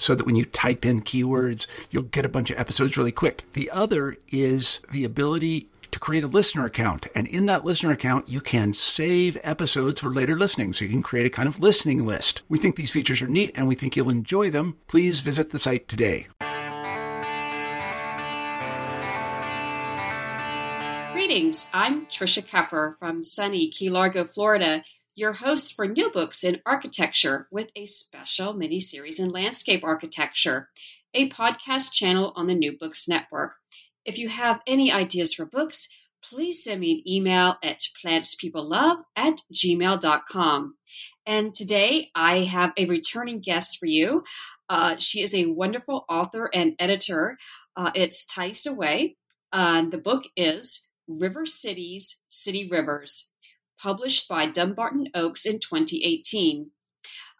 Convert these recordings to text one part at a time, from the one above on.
so that when you type in keywords, you'll get a bunch of episodes really quick. The other is the ability to create a listener account. And in that listener account, you can save episodes for later listening. So you can create a kind of listening list. We think these features are neat and we think you'll enjoy them. Please visit the site today. Greetings. I'm Trisha Keffer from sunny Key Largo, Florida, your host for New Books in Architecture with a special mini series in landscape architecture, a podcast channel on the New Books Network. If you have any ideas for books, please send me an email at plantspeoplelove at gmail.com. And today I have a returning guest for you. Uh, she is a wonderful author and editor. Uh, it's Thaisa Way. Uh, the book is River Cities, City Rivers, published by Dumbarton Oaks in 2018.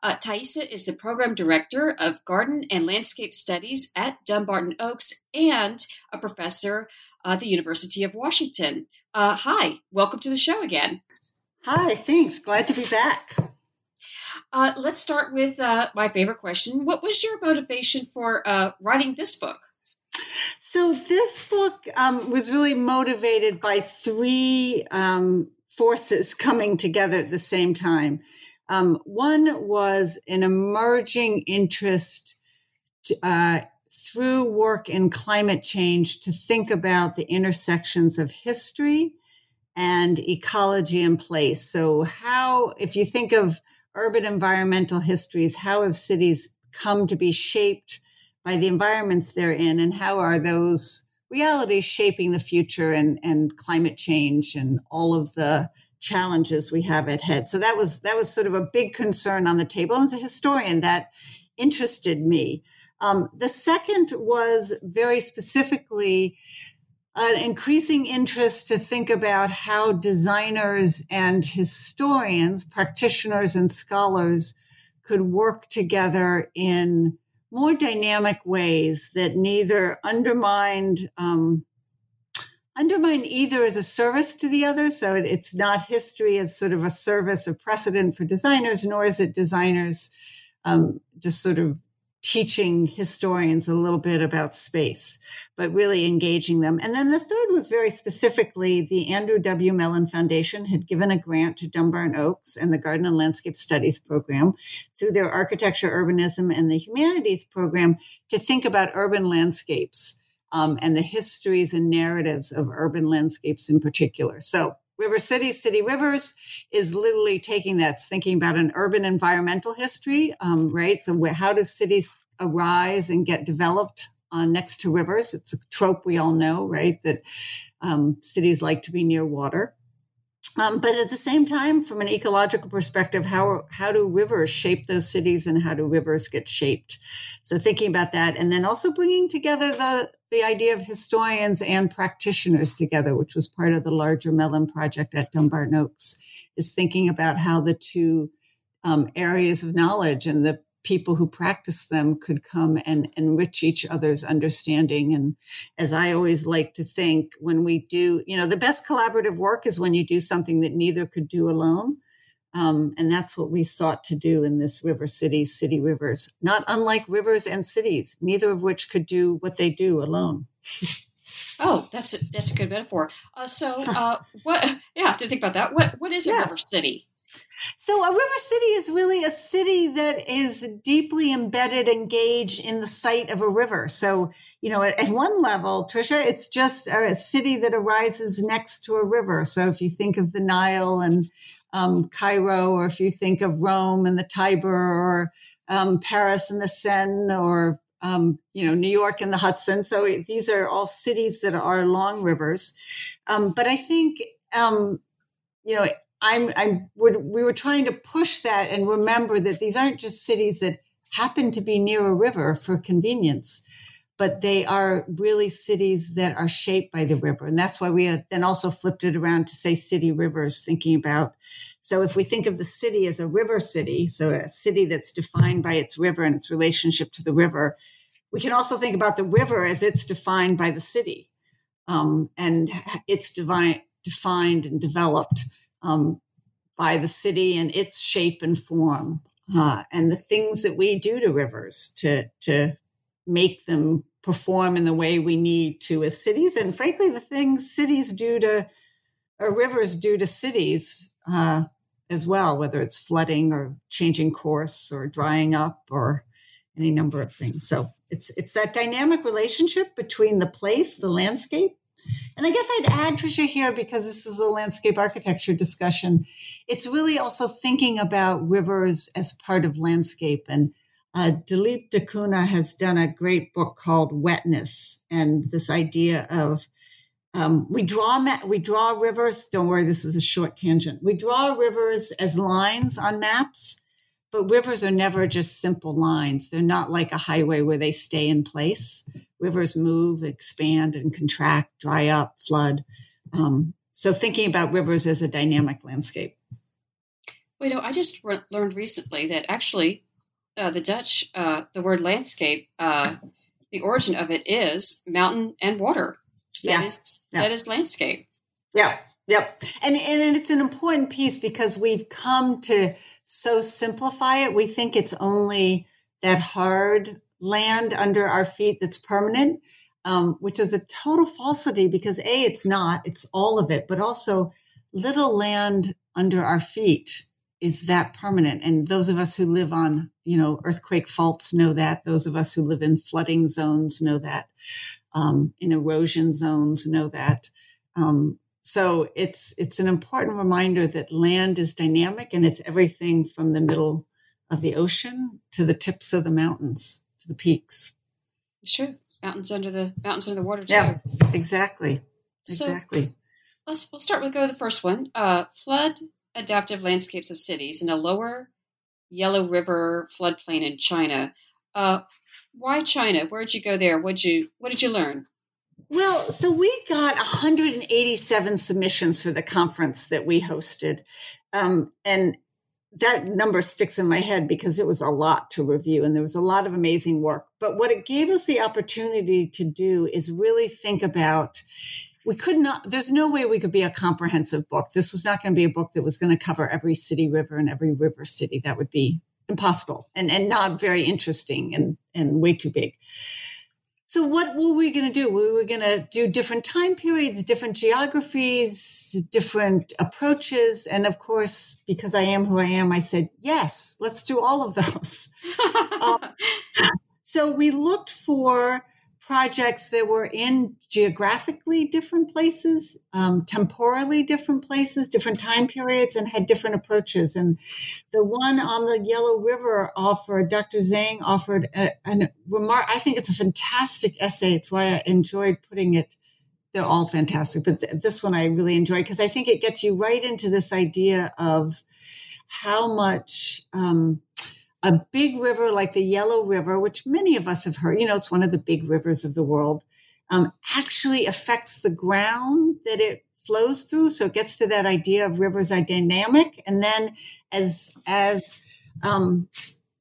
Uh, Thaisa is the program director of garden and landscape studies at Dumbarton Oaks and a professor at the University of Washington. Uh, hi, welcome to the show again. Hi, thanks. Glad to be back. Uh, let's start with uh, my favorite question. What was your motivation for uh, writing this book? So this book um, was really motivated by three um, forces coming together at the same time. Um, one was an emerging interest to, uh, through work in climate change to think about the intersections of history and ecology and place. So, how, if you think of urban environmental histories, how have cities come to be shaped by the environments they're in and how are those realities shaping the future and, and climate change and all of the challenges we have at head. So that was that was sort of a big concern on the table. And as a historian, that interested me. Um, the second was very specifically an increasing interest to think about how designers and historians, practitioners and scholars could work together in more dynamic ways that neither undermined um, undermine either as a service to the other. So it, it's not history as sort of a service of precedent for designers, nor is it designers um, just sort of teaching historians a little bit about space, but really engaging them. And then the third was very specifically the Andrew W. Mellon Foundation had given a grant to Dumbarton Oaks and the Garden and Landscape Studies program through their Architecture, Urbanism, and the Humanities program to think about urban landscapes um, and the histories and narratives of urban landscapes in particular. So River Cities, City Rivers is literally taking that, thinking about an urban environmental history, um, right? So, how do cities arise and get developed uh, next to rivers? It's a trope we all know, right? That um, cities like to be near water. Um, but at the same time, from an ecological perspective, how how do rivers shape those cities, and how do rivers get shaped? So thinking about that, and then also bringing together the the idea of historians and practitioners together, which was part of the larger Mellon project at Dumbarton Oaks, is thinking about how the two um, areas of knowledge and the people who practice them could come and enrich each other's understanding. And as I always like to think, when we do, you know, the best collaborative work is when you do something that neither could do alone. Um, and that's what we sought to do in this River City, City Rivers, not unlike rivers and cities, neither of which could do what they do alone. oh, that's a, that's a good metaphor. Uh, so, uh, what? Yeah, to think about that. What what is a yeah. river city? So, a river city is really a city that is deeply embedded, engaged in the site of a river. So, you know, at, at, one level, Trisha, it's just a city that arises next to a river. So, if you think of the Nile and um, Cairo, or if you think of Rome and the Tiber, or um, Paris and the Seine, or um, you know New York and the Hudson. So these are all cities that are long rivers. Um, but I think um, you know I'm I'm we were trying to push that and remember that these aren't just cities that happen to be near a river for convenience but they are really cities that are shaped by the river. And that's why we then also flipped it around to say city rivers, thinking about. So if we think of the city as a river city, so a city that's defined by its river and its relationship to the river, we can also think about the river as it's defined by the city. Um, and it's divine, defined and developed um, by the city and its shape and form. Uh, and the things that we do to rivers to to make them perform in the way we need to as cities. And frankly, the things cities do to, or rivers do to cities uh, as well, whether it's flooding or changing course or drying up or any number of things. So it's it's that dynamic relationship between the place, the landscape. And I guess I'd add, Trisha, here, because this is a landscape architecture discussion, it's really also thinking about rivers as part of landscape and uh, Dilip da Cunha has done a great book called Wetness, and this idea of um, we draw we draw rivers. Don't worry, this is a short tangent. We draw rivers as lines on maps, but rivers are never just simple lines. They're not like a highway where they stay in place. Rivers move, expand, and contract, dry up, flood. Um, so, thinking about rivers as a dynamic landscape. Well, you know, I just re- learned recently that actually uh, the Dutch, uh, the word landscape, uh, the origin of it is mountain and water. That yeah. is, yeah. that is landscape. Yeah. Yep. And, and it's an important piece because we've come to so simplify it. We think it's only that hard land under our feet that's permanent, um, which is a total falsity because A, it's not, it's all of it, but also little land under our feet is that permanent. And those of us who live on, you know, earthquake faults know that. Those of us who live in flooding zones know that. Um, in erosion zones know that. Um, so it's it's an important reminder that land is dynamic and it's everything from the middle of the ocean to the tips of the mountains to the peaks. Sure, mountains under the mountains under the water. Too. Yeah, exactly, exactly. Let's we'll start with go with the first one. Uh, flood adaptive landscapes of cities in a lower Yellow River floodplain in China. Uh, why China? Where'd you go there? What'd you What did you learn? Well, so we got 187 submissions for the conference that we hosted, um, and that number sticks in my head because it was a lot to review and there was a lot of amazing work. But what it gave us the opportunity to do is really think about we could not there's no way we could be a comprehensive book. This was not going to be a book that was going to cover every city river and every river city. That would be impossible and and not very interesting and and way too big. So what were we going to do? We were going to do different time periods different geographies different approaches and of course because i am who i am i said yes let's do all of those. Um, so we looked for projects that were in geographically different places, um, temporally different places, different time periods, and had different approaches. And the one on the Yellow River offered, Dr. Zhang offered a, a remark. I think it's a fantastic essay. It's why I enjoyed putting it. They're all fantastic, but this one I really enjoyed because I think it gets you right into this idea of how much um, a big river like the Yellow River, which many of us have heard, you know, it's one of the big rivers of the world, um, actually affects the ground that it flows through. So it gets to that idea of rivers are dynamic. And then as, as, um,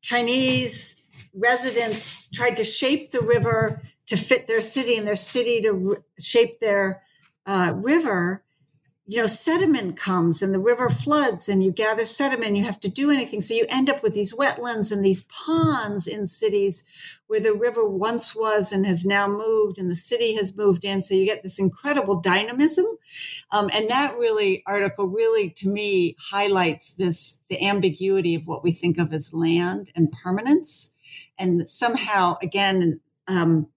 Chinese residents tried to shape the river to fit their city and their city to r- shape their uh, river, you know, sediment comes and the river floods and you gather sediment, you have to do anything. So you end up with these wetlands and these ponds in cities where the river once was and has now moved and the city has moved in. So you get this incredible dynamism. Um, and that really article really to me highlights this, the ambiguity of what we think of as land and permanence. And somehow again, um,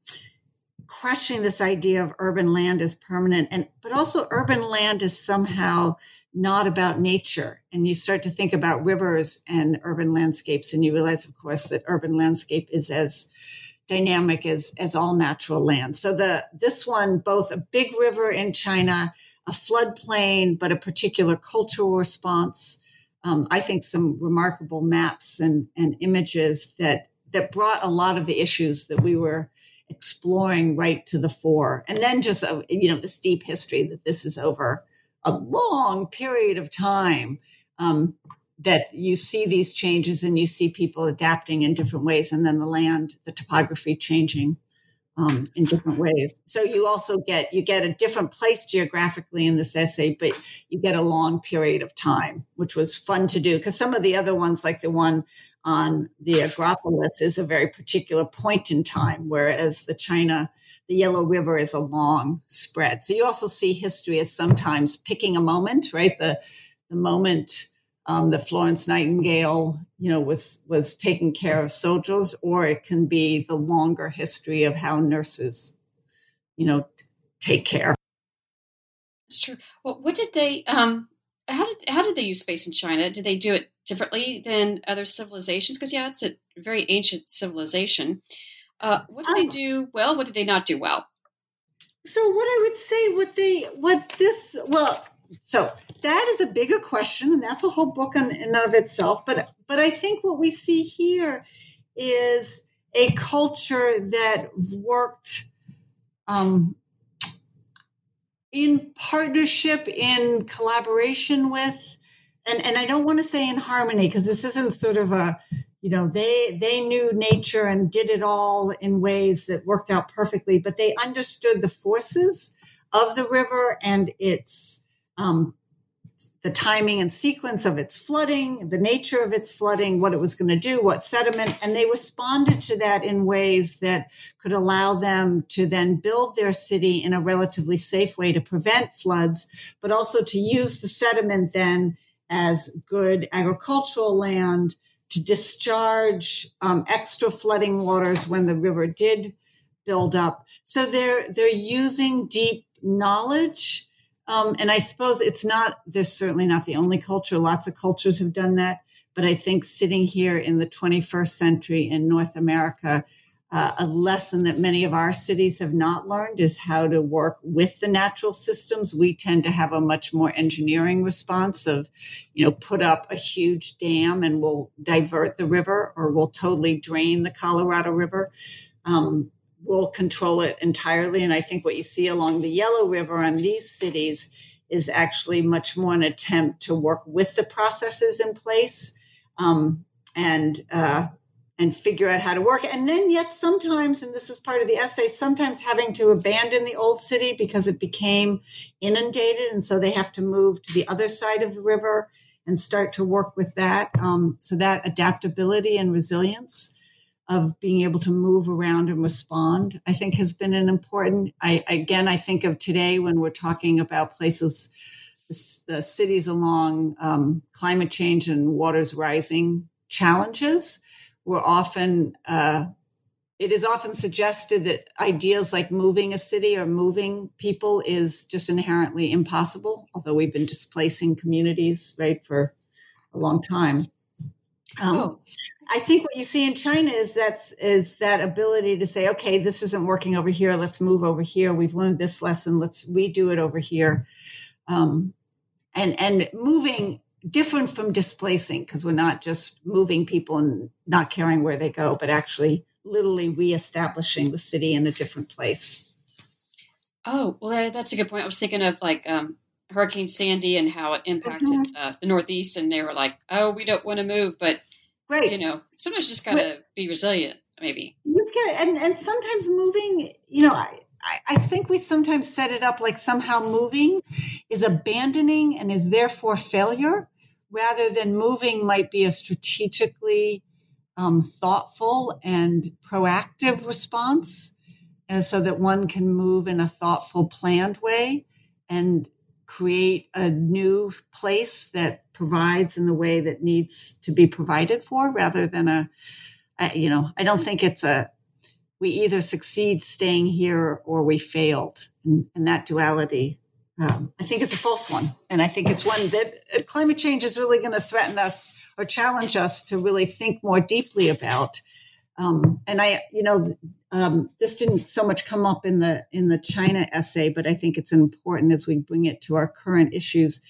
crushing this idea of urban land as permanent and but also urban land is somehow not about nature. And you start to think about rivers and urban landscapes and you realize of course that urban landscape is as dynamic as as all natural land. So the this one both a big river in china a floodplain but a particular cultural response um, i think some remarkable maps and and images that that brought a lot of the issues that we were exploring right to the fore. And then just, uh, you know, this deep history that this is over a long period of time um, that you see these changes and you see people adapting in different ways. And then the land, the topography changing um, in different ways. So you also get, you get a different place geographically in this essay, but you get a long period of time, which was fun to do. Cause some of the other ones, like the one on the Agropolis is a very particular point in time, whereas the China, the Yellow River is a long spread. So you also see history as sometimes picking a moment, right? The the moment um, that Florence Nightingale, you know, was was taking care of soldiers, or it can be the longer history of how nurses, you know, take care. That's true. Well, what did they? Um, how did how did they use space in China? Did they do it differently than other civilizations? Because yeah, it's a very ancient civilization. Uh, what did they oh. do well? What did they not do well? So what I would say, what they, what this, well, so that is a bigger question, and that's a whole book in, in of itself. But but I think what we see here is a culture that worked um, in partnership, in collaboration with and and I don't want to say in harmony because this isn't sort of a you know they they knew nature and did it all in ways that worked out perfectly, but they understood the forces of the river and its um, the timing and sequence of its flooding, the nature of its flooding, what it was going to do, what sediment, and they responded to that in ways that could allow them to then build their city in a relatively safe way to prevent floods, but also to use the sediment then as good agricultural land to discharge um, extra flooding waters when the river did build up. So they're they're using deep knowledge, um, and I suppose it's not. They're certainly not the only culture. Lots of cultures have done that, but I think sitting here in the 21st century in North America, uh, a lesson that many of our cities have not learned is how to work with the natural systems. We tend to have a much more engineering response of, you know, put up a huge dam and we'll divert the river or we'll totally drain the Colorado River. Um, we'll control it entirely. And I think what you see along the Yellow River in these cities is actually much more an attempt to work with the processes in place um, and uh, and figure out how to work. And then, yet, sometimes, and this is part of the essay, sometimes having to abandon the old city because it became inundated. And so they have to move to the other side of the river and start to work with that. Um, so, that adaptability and resilience of being able to move around and respond, I think has been an important. I, again, I think of today when we're talking about places, the, cities along um, climate change and waters rising challenges we're often uh, it is often suggested that ideas like moving a city or moving people is just inherently impossible although we've been displacing communities right for a long time um, oh. I think what you see in China is that's is that ability to say, okay, this isn't working over here. Let's move over here. We've learned this lesson. Let's redo it over here. Um, and and moving different from displacing because we're not just moving people and not caring where they go, but actually literally reestablishing the city in a different place. Oh, well, that's a good point. I was thinking of like um, Hurricane Sandy and how it impacted mm-hmm. uh, the Northeast, and they were like, "Oh, we don't want to move," but right. you know, sometimes just gotta be resilient. Maybe you've got, and and sometimes moving. You know, I, I think we sometimes set it up like somehow moving is abandoning and is therefore failure, rather than moving might be a strategically um, thoughtful and proactive response, and so that one can move in a thoughtful, planned way and create a new place that provides in the way that needs to be provided for, rather than a, a you know, I don't think it's a we either succeed staying here or we failed. And, and that duality, um, I think, it's a false one. And I think it's one that uh, climate change is really going to threaten us or challenge us to really think more deeply about. Um, and I, you know, um, this didn't so much come up in the in the China essay, but I think it's important as we bring it to our current issues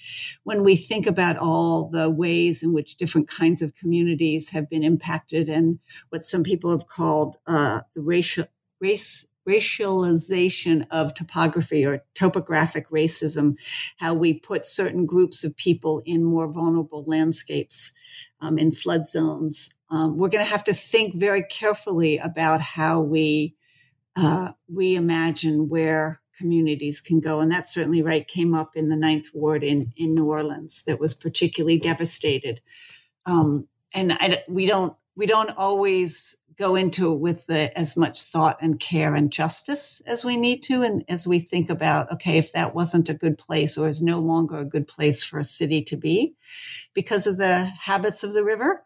when we think about all the ways in which different kinds of communities have been impacted and what some people have called uh, the racial race racialization of topography or topographic racism, how we put certain groups of people in more vulnerable landscapes, um, in flood zones, um, we're going to have to think very carefully about how we uh, we imagine where communities can go. And that certainly right came up in the Ninth Ward in in New Orleans that was particularly devastated. Um, and I, we don't we don't always go into it with the, as much thought and care and justice as we need to. And as we think about, okay, if that wasn't a good place or is no longer a good place for a city to be because of the habits of the river,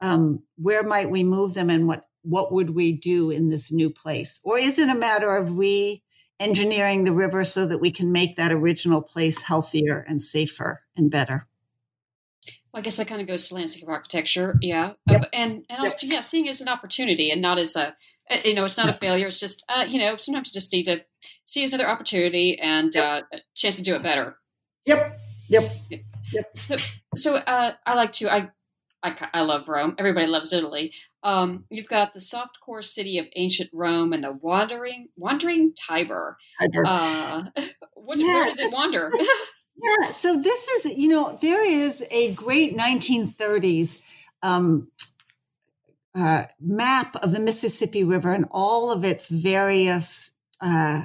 um, where might we move them and what what would we do in this new place or is it a matter of re engineering the river so that we can make that original place healthier and safer and better I guess that kind of goes to landscape architecture, yeah, yep. uh, and and also yep. yeah, seeing as an opportunity and not as a uh, you know it's not a failure. It's just uh, you know sometimes you just need to see as another opportunity and yep. uh, a chance to do it better. Yep, yep, yep. So so uh, I like to I I, I love Rome. Everybody loves Italy. Um, you've got the soft core city of ancient Rome and the wandering wandering Tiber. Tiber. Uh, what, yeah. Where did it wander? yeah. So this is, you know, there is a great 1930s um, uh, map of the Mississippi River and all of its various uh,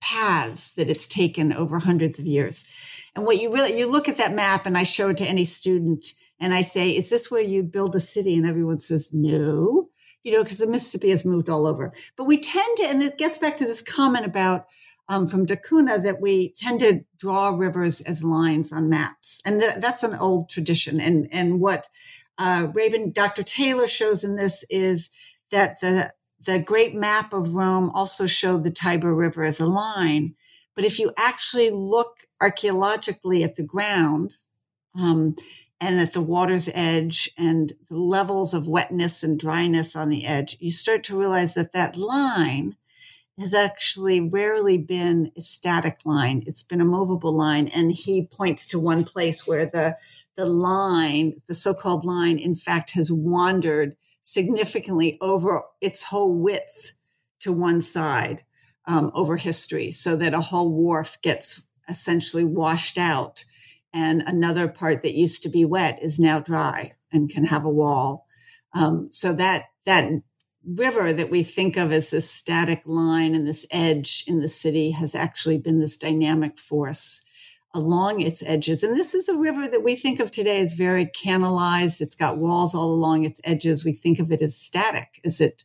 paths that it's taken over hundreds of years. And what you really, you look at that map and I show it to any student and I say, is this where you build a city? And everyone says, no, you know, because the Mississippi has moved all over. But we tend to, and it gets back to this comment about, um, from Da Cunha that we tend to draw rivers as lines on maps. And th- that's an old tradition. And, and what, uh, Rabun, Dr. Taylor shows in this is that the the great map of Rome also showed the Tiber River as a line. But if you actually look archaeologically at the ground um, and at the water's edge and the levels of wetness and dryness on the edge, you start to realize that that line has actually rarely been a static line. It's been a movable line. And he points to one place where the, the line, the so-called line, in fact, has wandered significantly over its whole width to one side um, over history so that a whole wharf gets essentially washed out and another part that used to be wet is now dry and can have a wall um, so that that river that we think of as this static line and this edge in the city has actually been this dynamic force along its edges. And this is a river that we think of today as very canalized. It's got walls all along its edges. We think of it as static, as it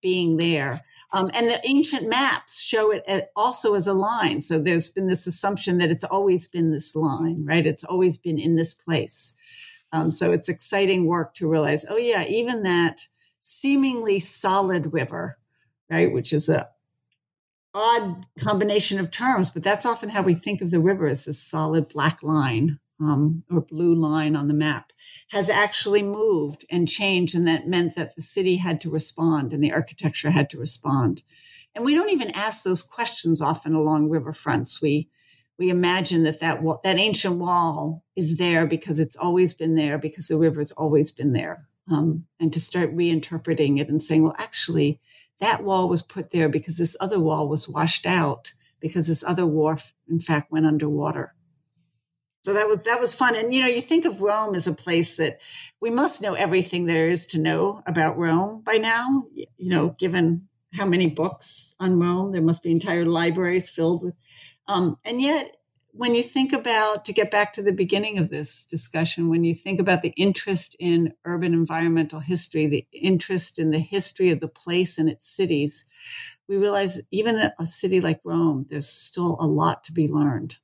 being there. Um, and the ancient maps show it also as a line. So there's been this assumption that it's always been this line, right? It's always been in this place. Um, so it's exciting work to realize, oh yeah, even that seemingly solid river, right, which is a odd combination of terms, but that's often how we think of the river as a solid black line um, or blue line on the map, has actually moved and changed. And that meant that the city had to respond and the architecture had to respond. And we don't even ask those questions often along riverfronts. We, we imagine that that, that ancient wall is there because it's always been there, because the river's always been there. Um, and to start reinterpreting it and saying, well, actually, that wall was put there because this other wall was washed out because this other wharf, in fact, went underwater. So that was that was fun. And you know, you think of Rome as a place that we must know everything there is to know about Rome by now. You know, given how many books on Rome. There must be entire libraries filled with, um, and yet when you think about to get back to the beginning of this discussion when you think about the interest in urban environmental history the interest in the history of the place and its cities we realize even a city like rome there's still a lot to be learned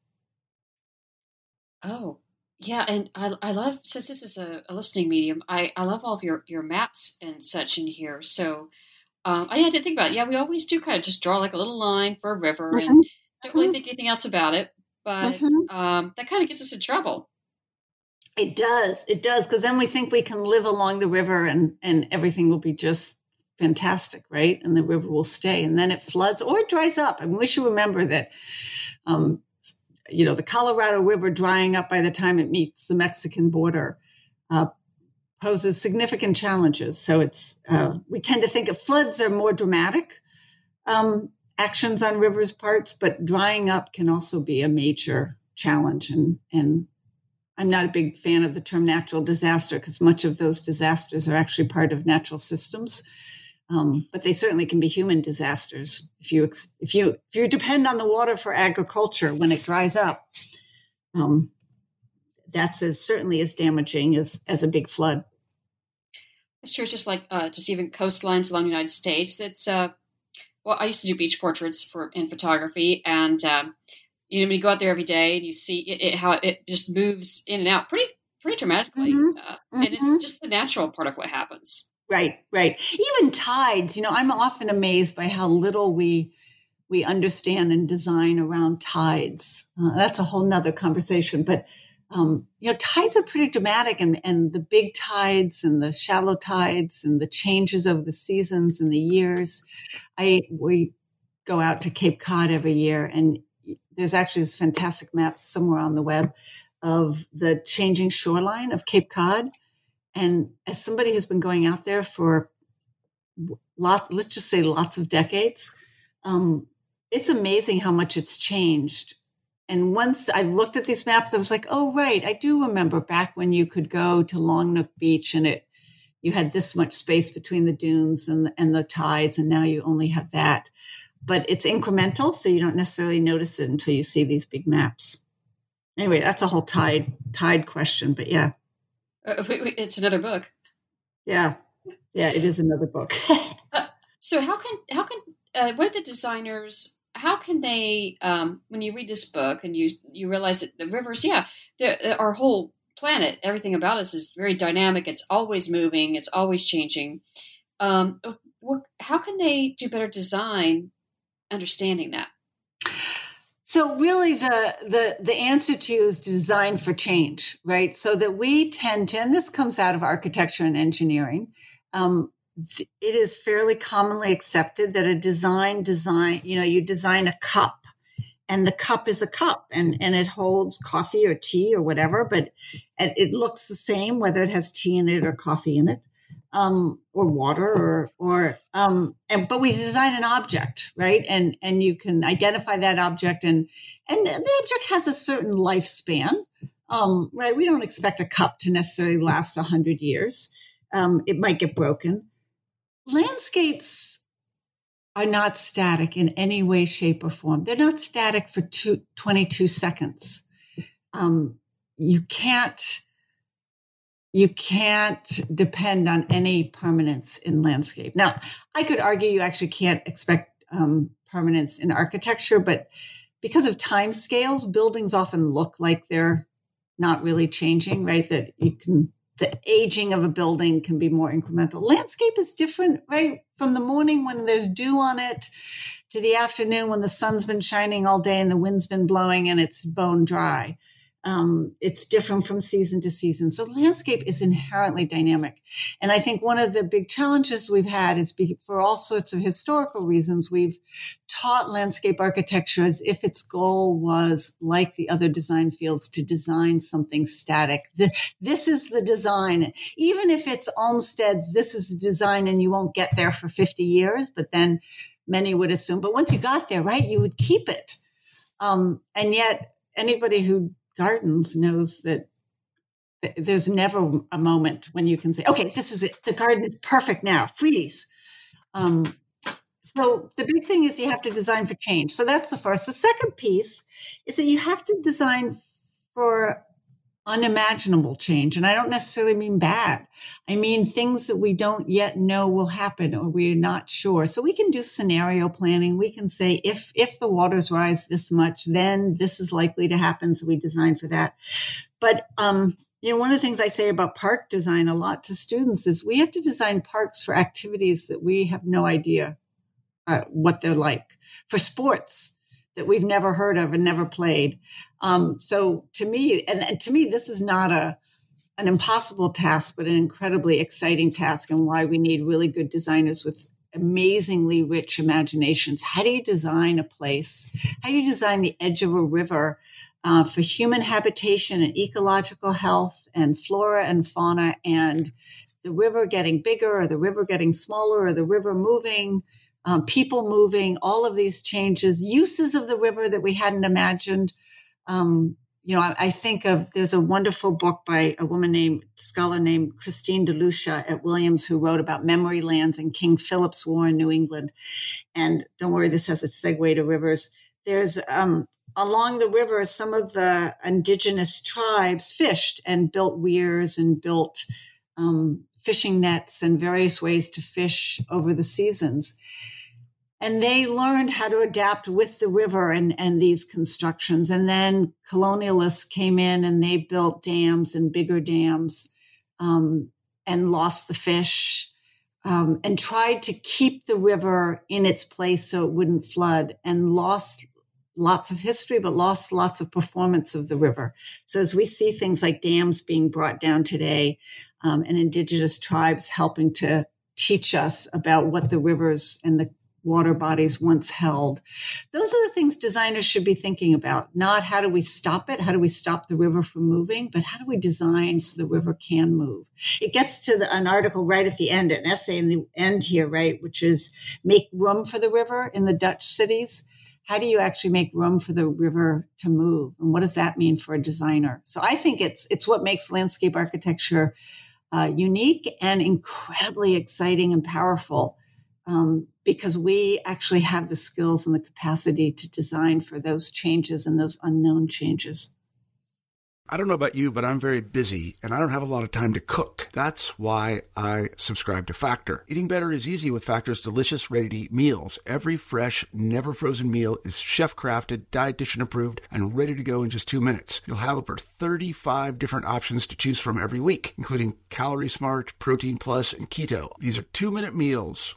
oh yeah and i, I love since this is a, a listening medium I, I love all of your, your maps and such in here so um, I, I didn't think about it. Yeah, we always do kind of just draw like a little line for a river mm-hmm. and don't really think anything else about it but mm-hmm. um, that kind of gets us in trouble. It does. It does because then we think we can live along the river and and everything will be just fantastic, right? And the river will stay, and then it floods or it dries up. And we should remember that, um, you know, the Colorado River drying up by the time it meets the Mexican border. Uh, poses significant challenges. So it's uh, we tend to think of floods are more dramatic, um, actions on rivers' parts, but drying up can also be a major challenge. And, and I'm not a big fan of the term natural disaster because much of those disasters are actually part of natural systems. Um, but they certainly can be human disasters if you if you if you depend on the water for agriculture when it dries up. Um, that's as certainly as damaging as as a big flood. True. Just like uh, just even coastlines along the United States. It's uh, well, I used to do beach portraits for in photography, and um, you know, when you go out there every day and you see it, it how it just moves in and out pretty pretty dramatically, mm-hmm. Uh, mm-hmm. and it's just the natural part of what happens. Right, right. Even tides. You know, I'm often amazed by how little we we understand and design around tides. Uh, that's a whole nother conversation, but um, you know, tides are pretty dramatic and, and the big tides and the shallow tides and the changes of the seasons and the years. I, we go out to Cape Cod every year and there's actually this fantastic map somewhere on the web of the changing shoreline of Cape Cod. And as somebody who's been going out there for lots, let's just say lots of decades, um, it's amazing how much it's changed and once I looked at these maps, I was like, oh, right. I do remember back when you could go to Long Nook Beach and it, you had this much space between the dunes and, and the tides. And now you only have that, but it's incremental. So you don't necessarily notice it until you see these big maps. Anyway, that's a whole tide, tide question, but yeah. Uh, it's another book. Yeah. Yeah. It is another book. uh, so how can, how can, uh, what are the designers how can they um, when you read this book and you you realize that the rivers yeah our whole planet everything about us is very dynamic. It's always moving. It's always changing. Um, what, how can they do better design understanding that? So really the the the answer to you is design for change right? So that we tend to and this comes out of architecture and engineering um, it is fairly commonly accepted that a design design you know you design a cup and the cup is a cup and and it holds coffee or tea or whatever but it looks the same whether it has tea in it or coffee in it um, or water or or um, and but we design an object right? And and you can identify that object and and the object has a certain lifespan. Um, right we don't expect a cup to necessarily last 100 years. Um, it might get broken landscapes are not static in any way, shape, or form. They're not static for two, 22 seconds. Um, you can't you can't depend on any permanence in landscape. Now, I could argue you actually can't expect um, permanence in architecture, but because of time scales, buildings often look like they're not really changing, right? That you can the aging of a building can be more incremental. Landscape is different, right? From the morning when there's dew on it to the afternoon when the sun's been shining all day and the wind's been blowing and it's bone dry. Um, it's different from season to season. So landscape is inherently dynamic. And I think one of the big challenges we've had is be, for all sorts of historical reasons, we've taught landscape architecture as if its goal was like the other design fields to design something static. The, this is the design. Even if it's Olmsted's, this is the design and you won't get there for 50 years, but then many would assume, but once you got there, right, you would keep it. Um, and yet anybody who gardens knows that there's never a moment when you can say, okay, this is it. The garden is perfect now. Freeze. Um, So the big thing is you have to design for change. So that's the first. The second piece is that you have to design for unimaginable change. And I don't necessarily mean bad. I mean things that we don't yet know will happen or we're not sure. So we can do scenario planning. We can say if, if the waters rise this much, then this is likely to happen. So we design for that. But, um, you know, one of the things I say about park design a lot to students is we have to design parks for activities that we have no idea uh, what they're like. For sports, that we've never heard of and never played. Um, so to me, and, and, to me, this is not a an impossible task, but an incredibly exciting task, and why we need really good designers with amazingly rich imaginations. How do you design a place? How do you design the edge of a river uh, for human habitation and ecological health and flora and fauna and the river getting bigger or the river getting smaller or the river moving? Um, people moving, all of these changes, uses of the river that we hadn't imagined. Um, you know, I, I, think of there's a wonderful book by a woman named scholar named Christine DeLucia at Williams who wrote about memory lands and King Philip's War in New England. And don't worry, this has a segue to rivers. There's um, along the river, some of the indigenous tribes fished and built weirs and built um, fishing nets and various ways to fish over the seasons and they learned how to adapt with the river and, and these constructions. And then colonialists came in and they built dams and bigger dams um, and lost the fish um, and tried to keep the river in its place so it wouldn't flood and lost lots of history, but lost lots of performance of the river. So as we see things like dams being brought down today um, and indigenous tribes helping to teach us about what the rivers and the water bodies once held. Those are the things designers should be thinking about. Not how do we stop it? How do we stop the river from moving? But how do we design so the river can move? It gets to the, an article right at the end, an essay in the end here, right? Which is make room for the river in the Dutch cities. How do you actually make room for the river to move? And what does that mean for a designer? So I think it's, it's what makes landscape architecture uh, unique and incredibly exciting and powerful um, because we actually have the skills and the capacity to design for those changes and those unknown changes. I don't know about you, but I'm very busy and I don't have a lot of time to cook. That's why I subscribe to Factor. Eating better is easy with Factor's delicious, ready to eat meals. Every fresh, never frozen meal is chef crafted, dietitian approved, and ready to go in just two minutes. You'll have over 35 different options to choose from every week, including Calorie Smart, Protein Plus, and Keto. These are two minute meals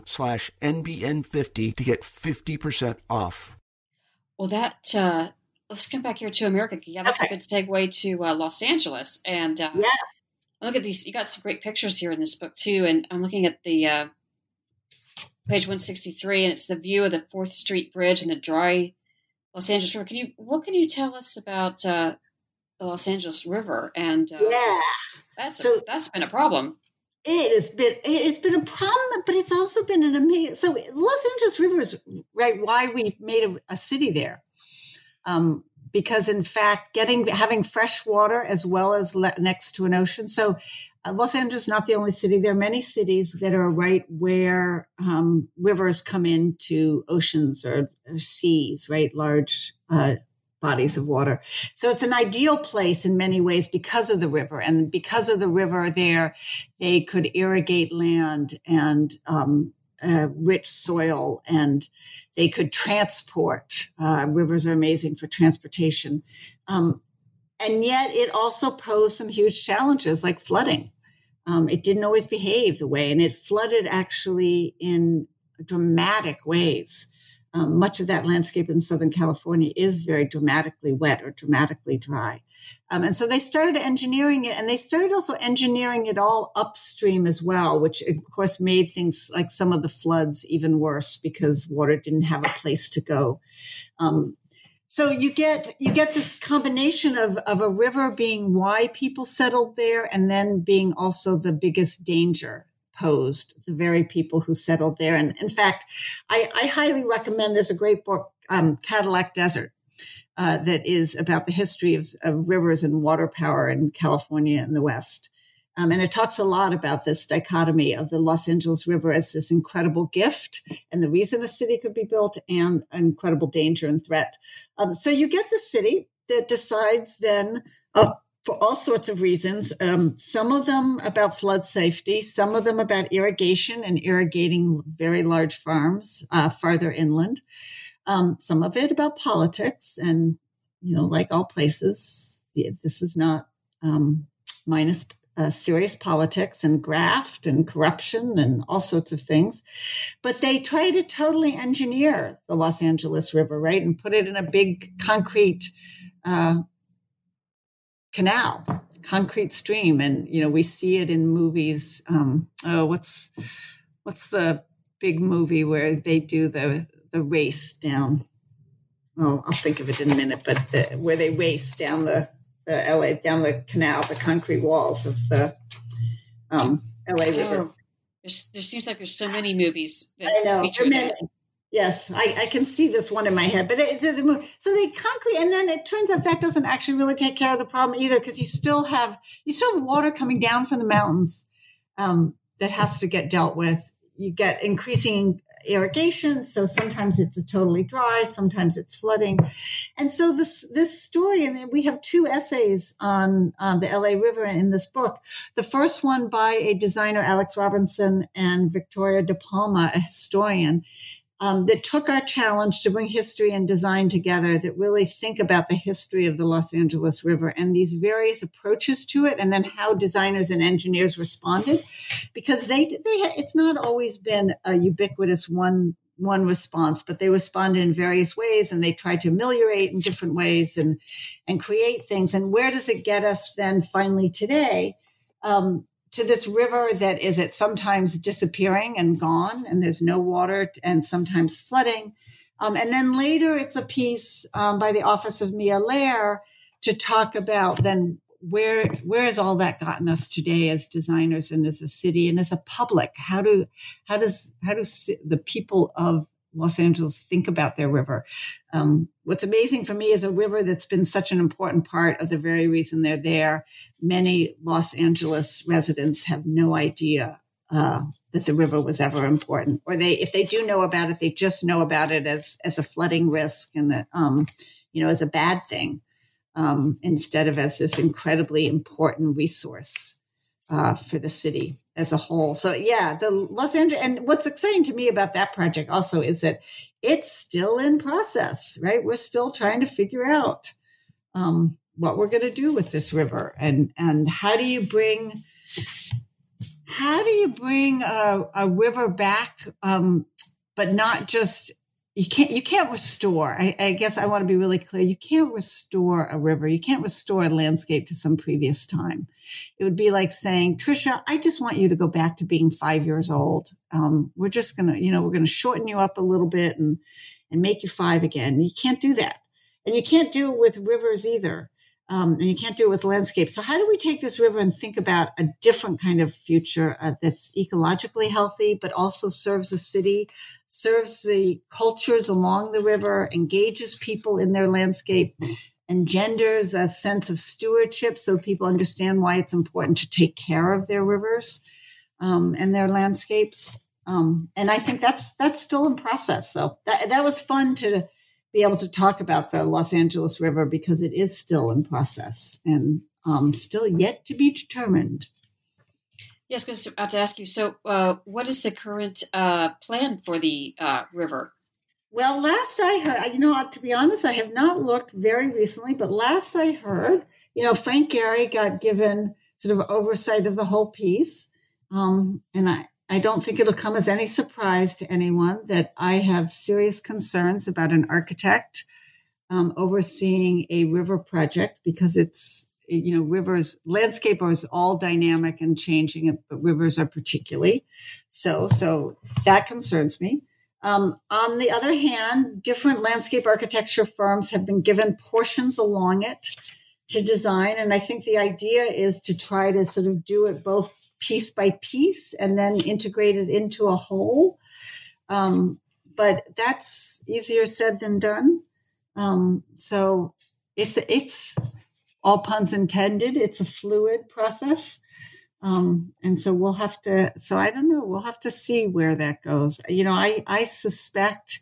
slash NBN50 to get 50% off. Well, that, uh, let's come back here to America. Yeah, that's okay. a good segue to uh, Los Angeles. And uh, yeah. look at these. You got some great pictures here in this book, too. And I'm looking at the uh, page 163, and it's the view of the 4th Street Bridge and the dry Los Angeles River. Can you, what can you tell us about uh, the Los Angeles River? And uh, yeah. That's, so, a, that's been a problem it has been it's been a problem, but it's also been an amazing. So Los Angeles River is right why we made a, a city there, um, because in fact, getting having fresh water as well as le- next to an ocean. So uh, Los Angeles is not the only city. There are many cities that are right where um, rivers come into oceans or, or seas, right, large uh, bodies of water. So it's an ideal place in many ways because of the river. And because of the river there, they could irrigate land and um, uh, rich soil and they could transport. Uh, rivers are amazing for transportation. Um, and yet it also posed some huge challenges like flooding. Um, it didn't always behave the way, and it flooded actually in dramatic ways um, much of that landscape in Southern California is very dramatically wet or dramatically dry. Um, and so they started engineering it and they started also engineering it all upstream as well, which of course made things like some of the floods even worse because water didn't have a place to go. Um, so you get you get this combination of, of a river being why people settled there and then being also the biggest danger posed the very people who settled there. And in fact, I, I highly recommend there's a great book, um, Cadillac Desert, uh, that is about the history of, of, rivers and water power in California and the West. Um, and it talks a lot about this dichotomy of the Los Angeles River as this incredible gift and the reason a city could be built and incredible danger and threat. Um, so you get the city that decides then, uh, for all sorts of reasons. Um, some of them about flood safety, some of them about irrigation and irrigating very large farms uh, farther inland. Um, some of it about politics, and you know, like all places, this is not um, minus uh, serious politics and graft and corruption and all sorts of things. But they try to totally engineer the Los Angeles River, right, and put it in a big concrete uh, canal, concrete stream, and you know we see it in movies. Um, oh, what's what's the big movie where they do the the race down? Oh, I'll think of it in a minute. But the, where they race down the the LA down the canal, the concrete walls of the um, LA River. Oh, there seems like there's so many movies that I know. feature that. Yes, I, I, can see this one in my head, but it, so they concrete, and then it turns out that doesn't actually really take care of the problem either, because you still have you still have water coming down from the mountains um, that has to get dealt with. You get increasing irrigation, so sometimes it's totally dry, sometimes it's flooding, and so this this story, and we have two essays on the LA River in this book. The first one by a designer, Alex Robinson, and Vittoria Di Palma, a historian um, that took our challenge to bring history and design together that really think about the history of the Los Angeles River and these various approaches to it, and then how designers and engineers responded, because they they it's not always been a ubiquitous one one response, but they responded in various ways and they tried to ameliorate in different ways and and create things. And where does it get us then finally today? Um, to this river that is at sometimes disappearing and gone, and there's no water and sometimes flooding. Um, and then later, it's a piece um, by the Office of Mia Lehrer to talk about then where where has all that gotten us today as designers and as a city and as a public? How do how does how do the people of Los Angeles think about their river. Um, what's amazing for me is a river that's been such an important part of the very reason they're there. Many Los Angeles residents have no idea uh, that the river was ever important, or they, if they do know about it, they just know about it as as a flooding risk and a, um, you know as a bad thing, um, instead of as this incredibly important resource uh, for the city as a whole. So yeah, the Los Angeles and what's exciting to me about that project also is that it's still in process, right? We're still trying to figure out um, what we're going to do with this river and and how do you bring how do you bring a, a river back, um, but not just you can't you can't restore I, I, guess i want to be really clear you can't restore a river you can't restore a landscape to some previous time it would be like saying trisha i just want you to go back to being five years old. Um, we're just gonna you know we're gonna shorten you up a little bit and and make you five again. You can't do that. And you can't do it with rivers either. Um, and you can't do it with landscapes. So, how do we take this river and think about a different kind of future uh, that's ecologically healthy, but also serves the city, serves the cultures along the river, engages people in their landscape, engenders a sense of stewardship so people understand why it's important to take care of their rivers um, and their landscapes? Um, and I think that's that's still in process. So that that was fun to be able to talk about the Los Angeles River because it is still in process and um, still yet to be determined. Yes, I was about to ask you. So, uh, what is the current uh, plan for the uh, river? Well, last I heard, you know, to be honest, I have not looked very recently, but last I heard, you know, Frank Gehry got given sort of oversight of the whole piece, um, and I I don't think it'll come as any surprise to anyone that I have serious concerns about an architect um, overseeing a river project because it's you know rivers landscape is all dynamic and changing but rivers are particularly so. So that concerns me um, on the other hand different landscape architecture firms have been given portions along it to design and i think the idea is to try to sort of do it both piece by piece and then integrate it into a whole um, but that's easier said than done um, so it's it's all puns intended. It's a fluid process. Um, and so we'll have to, so I don't know, we'll have to see where that goes. You know, I, I suspect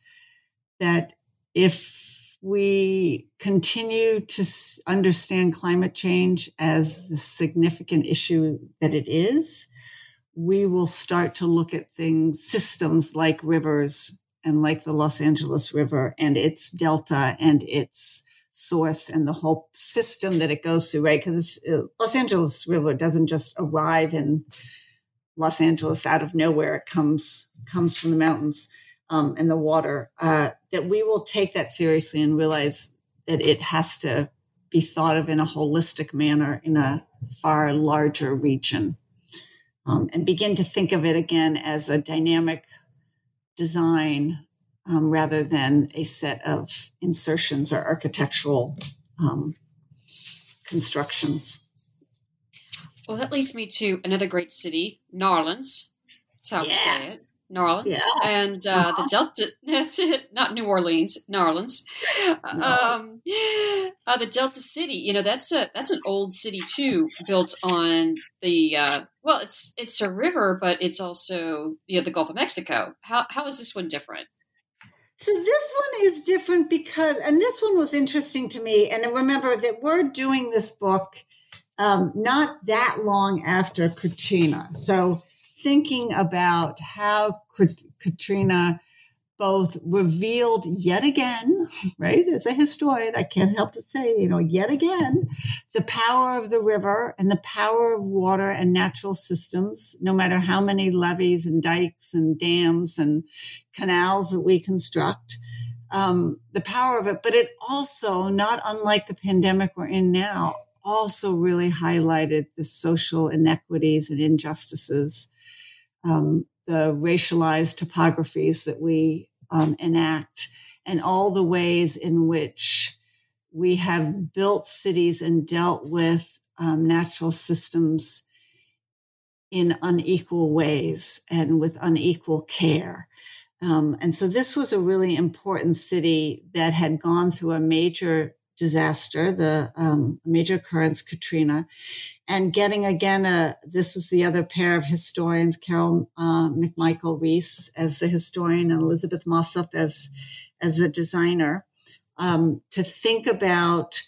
that if we continue to understand climate change as the significant issue that it is, we will start to look at things, systems like rivers and like the Los Angeles River and its delta and its source and the whole system that it goes through, right? Because uh, Los Angeles River doesn't just arrive in Los Angeles out of nowhere. It comes comes from the mountains um, and the water. Uh, that we will take that seriously and realize that it has to be thought of in a holistic manner in a far larger region, um, and begin to think of it again as a dynamic design um, rather than a set of insertions or architectural um, constructions. Well, that leads me to another great city, Narlands. That's how yeah. we say it. Narlands yeah. and uh, uh-huh. the Delta. That's it, not New Orleans, Narlands. Um, uh, the Delta City. You know, that's a that's an old city too, built on the uh, well, it's it's a river, but it's also you know the Gulf of Mexico. How how is this one different? So this one is different because, and this one was interesting to me. And remember that we're doing this book um, not that long after Katrina. So thinking about how Katrina both revealed yet again, right? As a historian, I can't help to say, you know, yet again, the power of the river and the power of water and natural systems, no matter how many levees and dikes and dams and canals that we construct, um, the power of it. But it also, not unlike the pandemic we're in now, also really highlighted the social inequities and injustices um, the racialized topographies that we um, enact and all the ways in which we have built cities and dealt with um, natural systems in unequal ways and with unequal care. Um, and so this was a really important city that had gone through a major disaster, the um, major occurrence, Katrina, and getting again a this was the other pair of historians, Carol uh, McMichael Reese as the historian and elizabeth Mossop as as a designer, um, to think about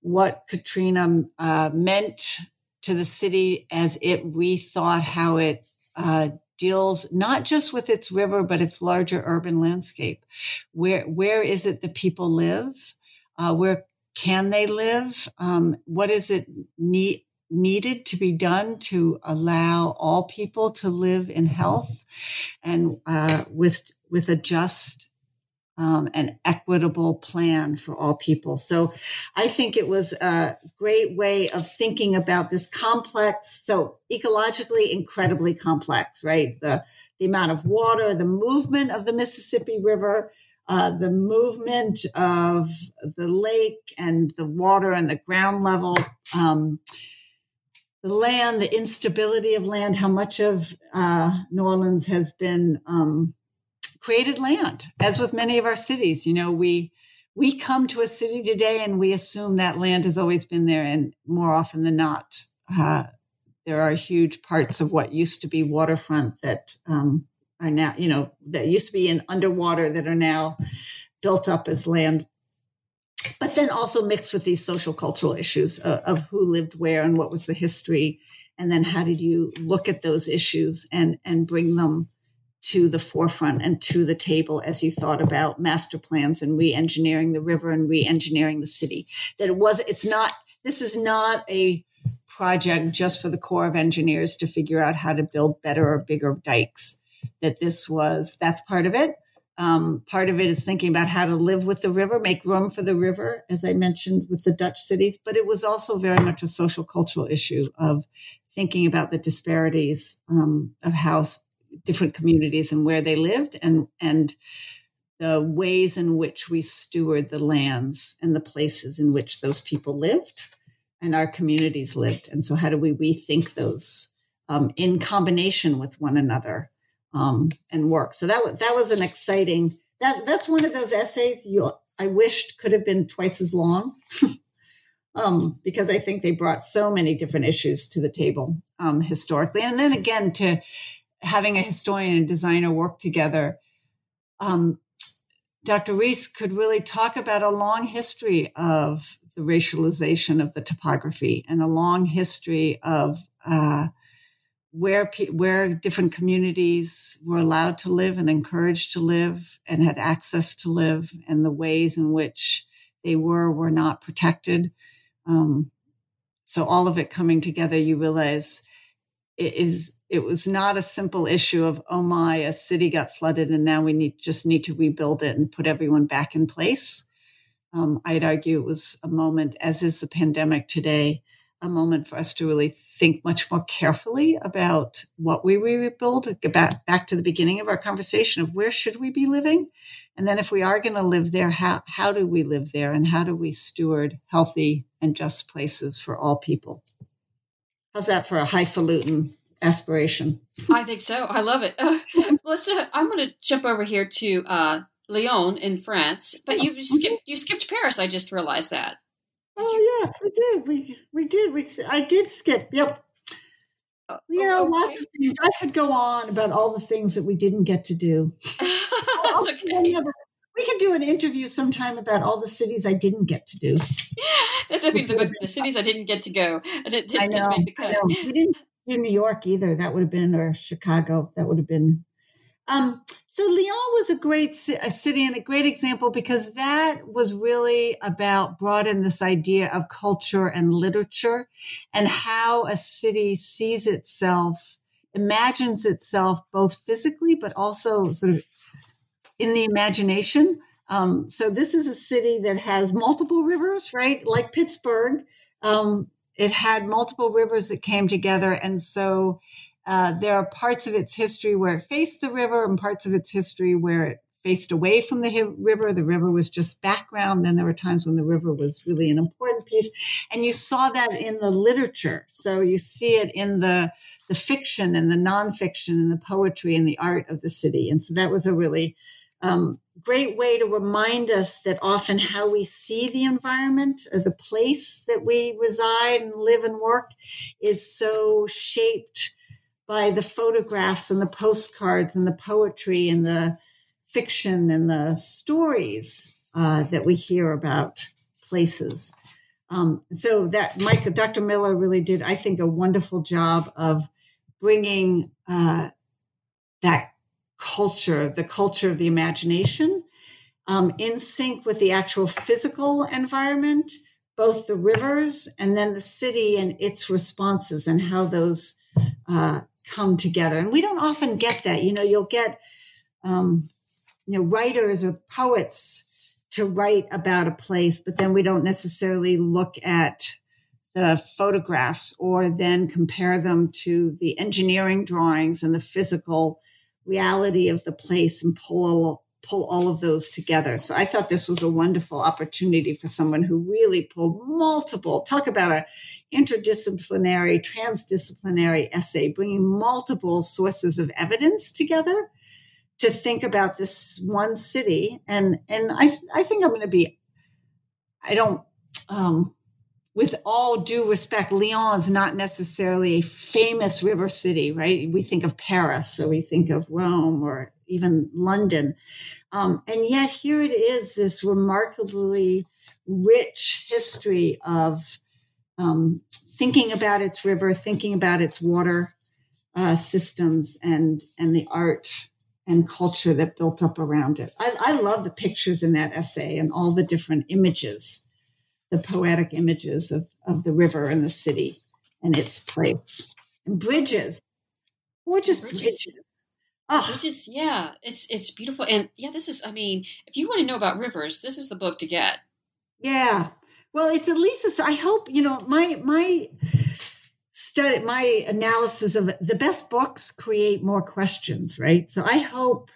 what Katrina uh, meant to the city as it rethought how it uh, deals not just with its river but its larger urban landscape. Where where is it that people live? Uh, where can they live? Um, what is it need, needed to be done to allow all people to live in health and uh, with with a just um, and equitable plan for all people. So I think it was a great way of thinking about this complex, so ecologically incredibly complex, right? The, the amount of water, the movement of the Mississippi River, uh, the movement of the lake and the water and the ground level, um, the land, the instability of land, how much of uh, New Orleans has been um, created land, as with many of our cities. You know, we we come to a city today and we assume that land has always been there, and more often than not, uh, there are huge parts of what used to be waterfront that um, are now, you know, that used to be in underwater that are now built up as land. But then also mixed with these social cultural issues of, of who lived where and what was the history. And then how did you look at those issues and, and bring them to the forefront and to the table as you thought about master plans and re-engineering the river and re-engineering the city that it was it's not this is not a project just for the Corps of Engineers to figure out how to build better or bigger dikes. That this was, that's part of it. Um, part of it is thinking about how to live with the river, make room for the river, as I mentioned with the Dutch cities. But it was also very much a social cultural issue of thinking about the disparities um, of how different communities and where they lived and and the ways in which we steward the lands and the places in which those people lived and our communities lived. And so, how do we rethink those um, in combination with one another um, and work? So that was that was an exciting. That that's one of those essays you I wished could have been twice as long. um, because I think they brought so many different issues to the table um, historically, and then again to having a historian and designer work together. Um, Dr. Reese could really talk about a long history of the racialization of the topography and a long history of uh, where where different communities were allowed to live and encouraged to live and had access to live, and the ways in which they were were not protected. Um, so all of it coming together, you realize it is it was not a simple issue of oh my a city got flooded and now we need just need to rebuild it and put everyone back in place um, i'd argue it was a moment as is the pandemic today a moment for us to really think much more carefully about what we rebuild Get back, back to the beginning of our conversation of where should we be living and then if we are going to live there how, how do we live there and how do we steward healthy and just places for all people How's that for a highfalutin aspiration? I think so. I love it. Uh, let's. Uh, I'm going to jump over here to uh, Lyon in France, but you skipped. You skipped Paris. I just realized that. Oh yes, we did. We we did. We I did skip. Yep. Uh, you know, okay. lots of things. I could go on about all the things that we didn't get to do. That's okay. We could do an interview sometime about all the cities I didn't get to do. I mean, the, the, cities I didn't get to go. I, did, I know. I know. We didn't do New York either. That would have been, or Chicago. That would have been. Um, so Lyon was a great a city and a great example because that was really about in this idea of culture and literature and how a city sees itself, imagines itself both physically, but also sort of in the imagination. Um, so this is a city that has multiple rivers, right? Like Pittsburgh, um, it had multiple rivers that came together, and so uh, there are parts of its history where it faced the river, and parts of its history where it faced away from the river. The river was just background. Then there were times when the river was really an important piece, and you saw that in the literature. So you see it in the the fiction and the nonfiction and the poetry and the art of the city, and so that was a really um, great way to remind us that often how we see the environment or the place that we reside and live and work is so shaped by the photographs and the postcards and the poetry and the fiction and the stories uh, that we hear about places. Um, so that Mike, Dr. Miller really did, I think, a wonderful job of bringing uh, that culture, the culture of the imagination, um, in sync with the actual physical environment, both the rivers and then the city and its responses and how those uh, come together. And we don't often get that. You know, you'll get, um, you know, writers or poets to write about a place, but then we don't necessarily look at the photographs or then compare them to the engineering drawings and the physical reality of the place and pull pull all of those together. So I thought this was a wonderful opportunity for someone who really pulled multiple, talk about a interdisciplinary, transdisciplinary essay, bringing multiple sources of evidence together to think about this one city. And, and I, I think I'm going to be, I don't, um, with all due respect, Lyon is not necessarily a famous river city, right? We think of Paris or we think of Rome or even London. Um, and yet here it is, this remarkably rich history of um, thinking about its river, thinking about its water uh, systems and, and the art and culture that built up around it. I, I love the pictures in that essay and all the different images the poetic images of, of the river and the city and its place. And bridges, gorgeous Bridges. bridges. Oh, is yeah, it's it's beautiful and yeah, this is I mean, if you want to know about rivers, this is the book to get. yeah. Well, it's at least I hope you know my my study my analysis of it, the best books create more questions, right? So I hope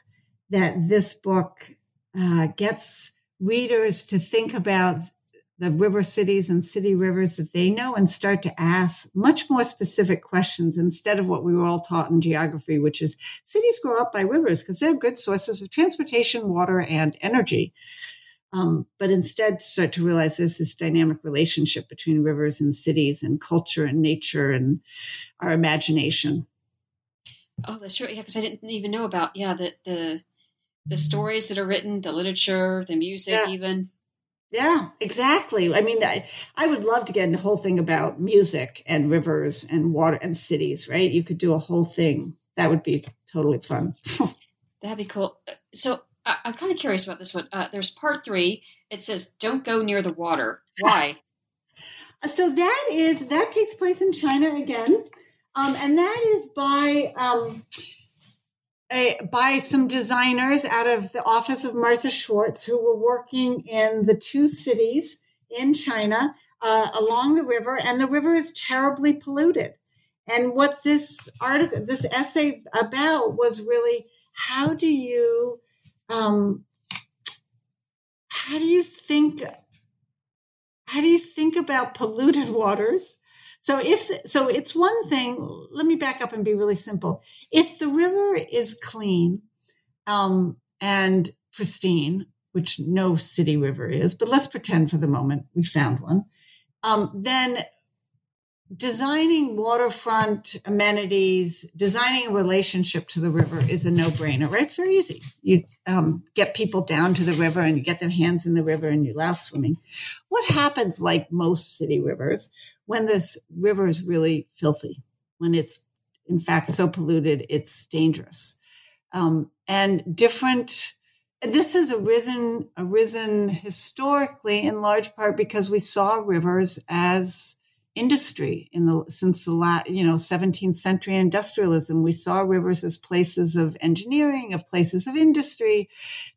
that this book uh, gets readers to think about the river cities and city rivers that they know and start to ask much more specific questions instead of what we were all taught in geography, which is cities grow up by rivers because they're good sources of transportation, water, and energy. Um, but instead, start to realize there's this dynamic relationship between rivers and cities and culture and nature and our imagination. Oh, that's true. Yeah, because I didn't even know about yeah the the the stories that are written, the literature, the music, Yeah. even. Yeah, exactly. I mean, I, I would love to get into a whole thing about music and rivers and water and cities, right? You could do a whole thing. That would be totally fun. That'd be cool. So I, I'm kind of curious about this one. Uh, there's part three. It says, "Don't go near the water." Why? so that is that takes place in China again, um, and that is by um, a, by some designers out of the office of Martha Schwartz who were working in the two cities in China uh, along the river, and the river is terribly polluted. And what this article, this essay about was really how do you, um, how do you think how do you think about polluted waters? So if the, so, it's one thing. Let me back up and be really simple. If the river is clean um, and pristine, which no city river is, but let's pretend for the moment we found one, um, then designing waterfront amenities, designing a relationship to the river is a no-brainer, right? It's very easy. You um, get people down to the river and you get their hands in the river and you allow swimming. What happens, like most city rivers, when this river is really filthy, when it's in fact so polluted, it's dangerous. Um, and different, this has arisen, arisen historically in large part because we saw rivers as industry in the since the la, you know 17th century industrialism we saw rivers as places of engineering of places of industry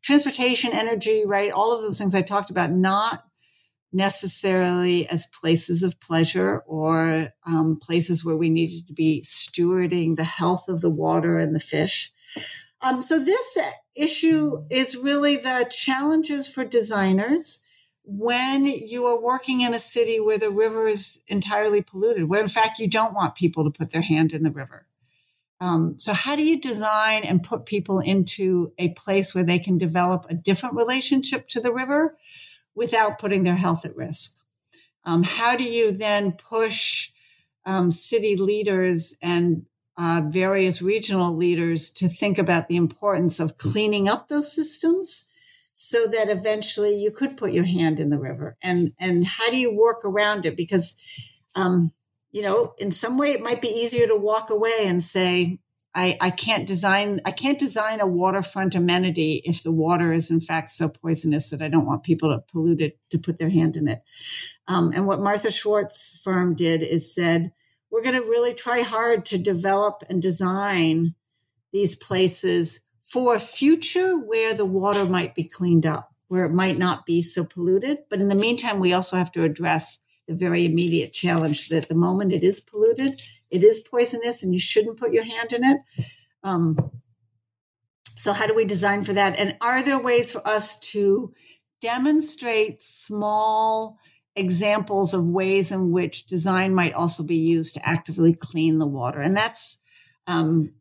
transportation energy right? All of those things i talked about not necessarily as places of pleasure or um, places where we needed to be stewarding the health of the water and the fish. Um, so this issue is really the challenges for designers when you are working in a city where the river is entirely polluted, where in fact you don't want people to put their hand in the river. Um, so, how do you design and put people into a place where they can develop a different relationship to the river without putting their health at risk? Um, how do you then push um, city leaders and uh, various regional leaders to think about the importance of cleaning up those systems? So that eventually you could put your hand in the river. And and how do you work around it? Because um you know in some way it might be easier to walk away and say i i can't design i can't design a waterfront amenity if the water is in fact so poisonous that i don't want people to pollute it to put their hand in it. Um, and what martha schwartz firm did is said we're going to really try hard to develop and design these places for a future where the water might be cleaned up, where it might not be so polluted. But in the meantime, we also have to address the very immediate challenge that at the moment it is polluted, it is poisonous, and you shouldn't put your hand in it. Um, so, how do we design for that? And are there ways for us to demonstrate small examples of ways in which design might also be used to actively clean the water? And that's um,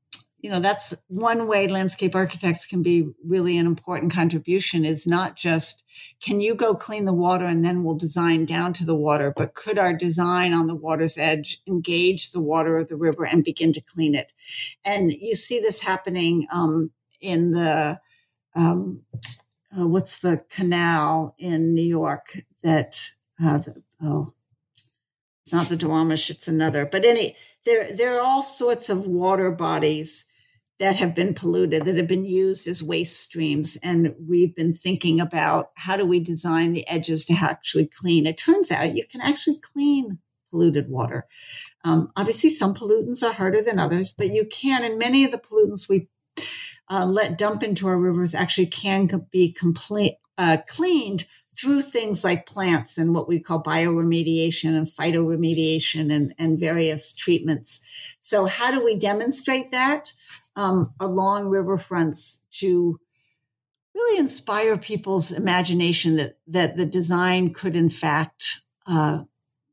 you know that's one way landscape architects can be really an important contribution is not just can you go clean the water and then we'll design down to the water but could our design on the water's edge engage the water of the river and begin to clean it and you see this happening um, in the um, uh, what's the canal in new york that uh, the, oh it's not the Duwamish, it's another. But any there there are all sorts of water bodies that have been polluted, that have been used as waste streams. And we've been thinking about how do we design the edges to actually clean. It turns out you can actually clean polluted water. Um, obviously, some pollutants are harder than others, but you can, and many of the pollutants we uh, let dump into our rivers actually can be complete, uh, cleaned through things like plants and what we call bioremediation and phytoremediation and, and various treatments. So, how do we demonstrate that um, along riverfronts to really inspire people's imagination that that the design could, in fact, uh,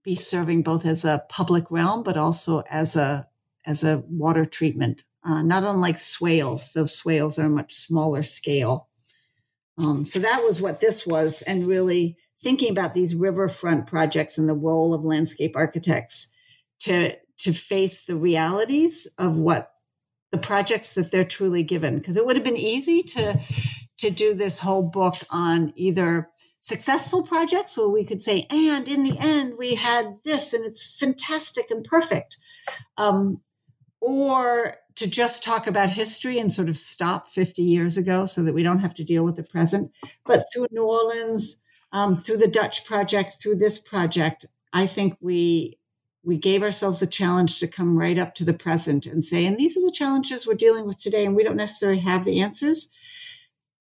be serving both as a public realm, but also as a as a water treatment. Uh, not unlike swales, those swales are a much smaller scale. Um, so that was what this was, and really thinking about these riverfront projects and the role of landscape architects to to face the realities of what the projects that they're truly given. Because it would have been easy to to do this whole book on either successful projects where we could say, and in the end, we had this and it's fantastic and perfect. Um, or to just talk about history and sort of stop 50 years ago so that we don't have to deal with the present. But through New Orleans, um, through the Dutch project, through this project, I think we we gave ourselves a challenge to come right up to the present and say, and these are the challenges we're dealing with today, and we don't necessarily have the answers,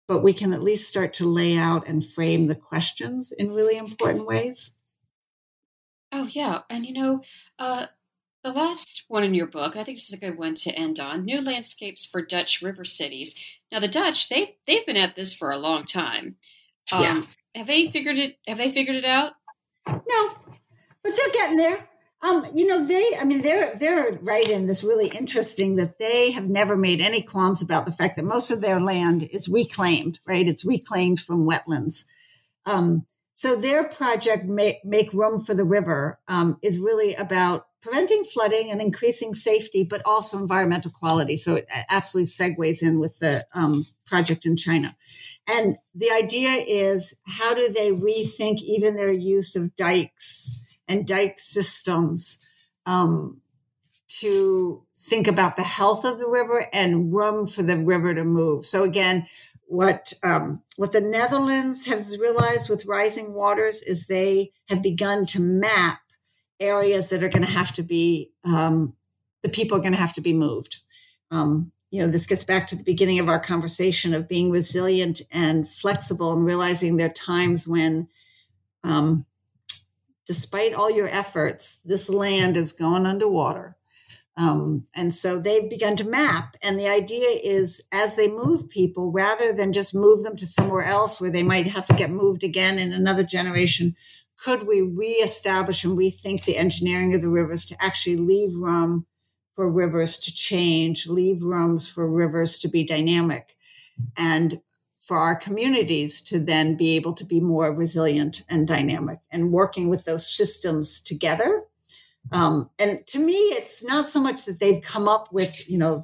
but we can at least start to lay out and frame the questions in really important ways. Oh yeah, and you know, uh, the last one in your book, I think this is a good one to end on. New landscapes for Dutch river cities. Now the Dutch, they've they've been at this for a long time. Um, yeah. Have they figured it? Have they figured it out? No, but they're getting there. Um, you know, they, I mean, they're, they're right in this really interesting that they have never made any qualms about the fact that most of their land is reclaimed, right? It's reclaimed from wetlands. Um, so their project, Make, Make Room for the River, um, is really about preventing flooding and increasing safety, but also environmental quality. So it absolutely segues in with the um, project in China. And the idea is how do they rethink even their use of dikes and dike systems um, to think about the health of the river and room for the river to move. So again, what um, what the Netherlands has realized with rising waters is they have begun to map areas that are going to have to be um, the people are going to have to be moved. Um, you know, this gets back to the beginning of our conversation of being resilient and flexible and realizing there are times when um, despite all your efforts, this land is going underwater. Um, and so they've begun to map. And the idea is as they move people, rather than just move them to somewhere else where they might have to get moved again in another generation, could we reestablish and rethink the engineering of the rivers to actually leave room for rivers to change, leave rooms for rivers to be dynamic? And for our communities to then be able to be more resilient and dynamic and working with those systems together. Um, and to me, it's not so much that they've come up with, you know,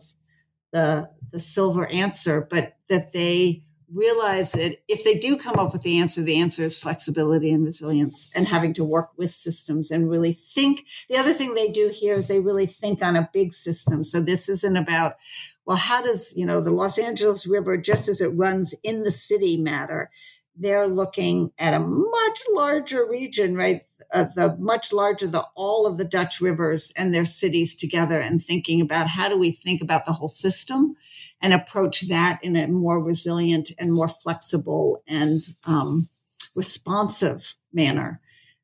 the, the silver answer, but that they realize that if they do come up with the answer, the answer is flexibility and resilience and having to work with systems and really think. The other thing they do here is they really think on a big system. So this isn't about, well, how does, you know, the Los Angeles River, just as it runs in the city matter? They're looking at a much larger region, right? Uh, the much larger the all of the Dutch rivers and their cities together and thinking about how do we think about the whole system and approach that in a more resilient and more flexible and um, responsive manner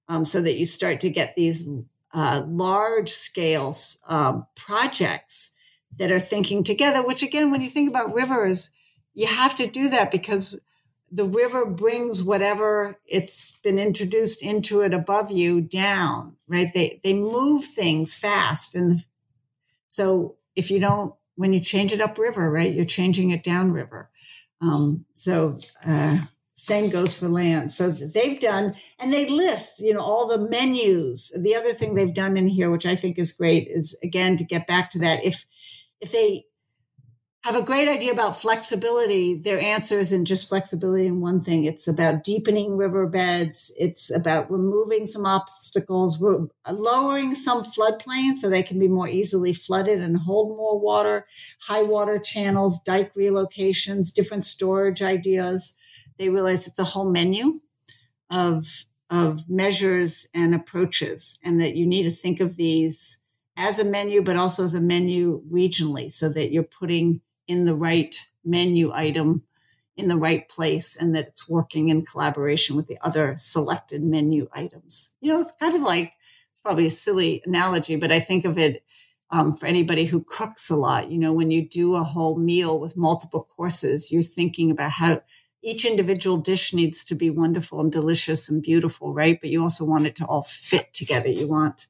um, so that you start to get these uh, large scale um, projects that are thinking together, which again, when you think about rivers, you have to do that because the river brings whatever it's been introduced into it above you down, right? They, they move things fast. And so if you don't, when you change it upriver, right, you're changing it downriver. Um, so, uh, same goes for land. So they've done, and they list, you know, all the menus. The other thing they've done in here, which I think is great, is again to get back to that. If if they have a great idea about flexibility, their answer isn't just flexibility in one thing. It's about deepening riverbeds. It's about removing some obstacles, lowering some floodplains so they can be more easily flooded and hold more water, high water channels, dike relocations, different storage ideas. They realize it's a whole menu of, of measures and approaches and that you need to think of these as a menu, but also as a menu regionally so that you're putting in the right menu item in the right place and that it's working in collaboration with the other selected menu items. You know, it's kind of like, it's probably a silly analogy, but I think of it um, for anybody who cooks a lot. You know, when you do a whole meal with multiple courses, you're thinking about how each individual dish needs to be wonderful and delicious and beautiful, right? But you also want it to all fit together. You want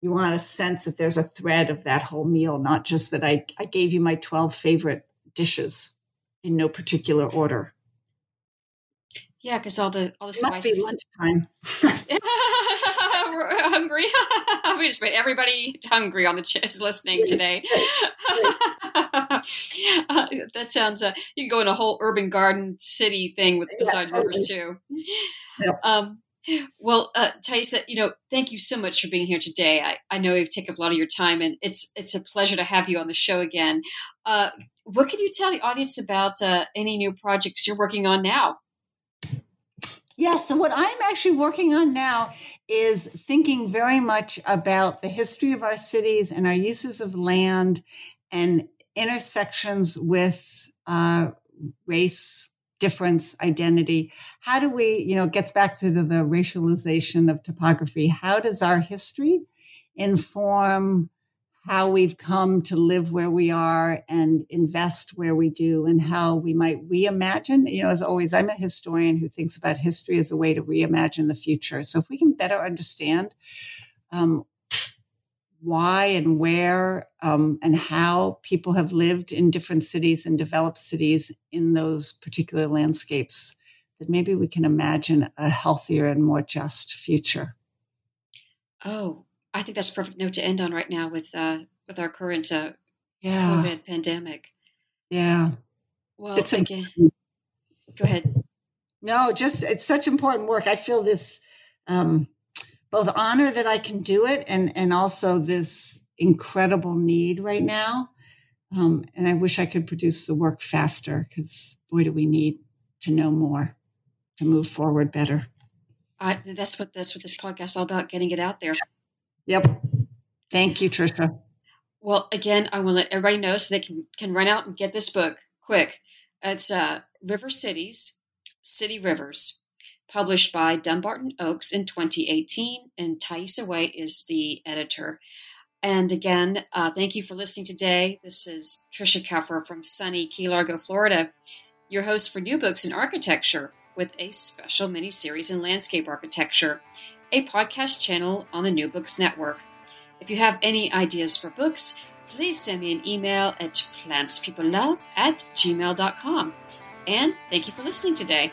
you want a sense that there's a thread of that whole meal, not just that I, I gave you my 12 favorite dishes in no particular order. Yeah, because all the all the it spices. Must be lunchtime. We're hungry. we just made everybody hungry on the ch- listening today. uh, that sounds. Uh, you can go in a whole urban garden city thing with beside yeah, totally. rivers too. Yep. Um, well, uh, Thaisa, you know, thank you so much for being here today. I, I know you've taken a lot of your time, and it's it's a pleasure to have you on the show again. Uh, what can you tell the audience about uh, any new projects you're working on now? Yeah, so what I'm actually working on now is thinking very much about the history of our cities and our uses of land and intersections with uh, race, difference, identity. How do we, you know, it gets back to the, the racialization of topography. How does our history inform how we've come to live where we are and invest where we do and how we might reimagine. You know, as always, I'm a historian who thinks about history as a way to reimagine the future. So if we can better understand um, why and where um, and how people have lived in different cities and developed cities in those particular landscapes, that maybe we can imagine a healthier and more just future. Oh, I think that's a perfect note to end on right now with uh, with our current uh, yeah. COVID pandemic. Yeah. Well, it's again, go ahead. No, just it's such important work. I feel this um, both honor that I can do it, and and also this incredible need right now. Um, and I wish I could produce the work faster because boy, do we need to know more to move forward better. Uh, that's what that's what this podcast is all about: getting it out there. Yep. Thank you, Trisha. Well, again, I want to let everybody know so they can, can run out and get this book quick. It's uh, River Cities, City Rivers, published by Dumbarton Oaks in 2018, and Thaisa Way is the editor. And again, uh, thank you for listening today. This is Trisha Keffer from sunny Key Largo, Florida, your host for New Books in Architecture with a special mini series in landscape architecture a podcast channel on the New Books Network. If you have any ideas for books, please send me an email at plantspeoplelove at gmail.com. And thank you for listening today.